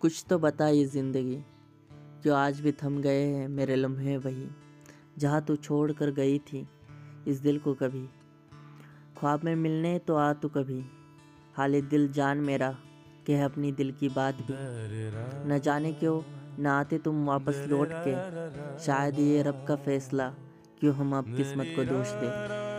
कुछ तो बता ये ज़िंदगी, जो आज भी थम गए हैं, मेरे लम्हे वही, जहाँ तू छोड़ कर गई थी, इस दिल को कभी। ख्वाब में मिलने तो आ तू कभी, हाल दिल जान मेरा, कह अपनी दिल की बात भी। न जाने क्यों, न आते तुम वापस लौट के, शायद ये रब का फैसला, क्यों हम अब किस्मत को दोष दें।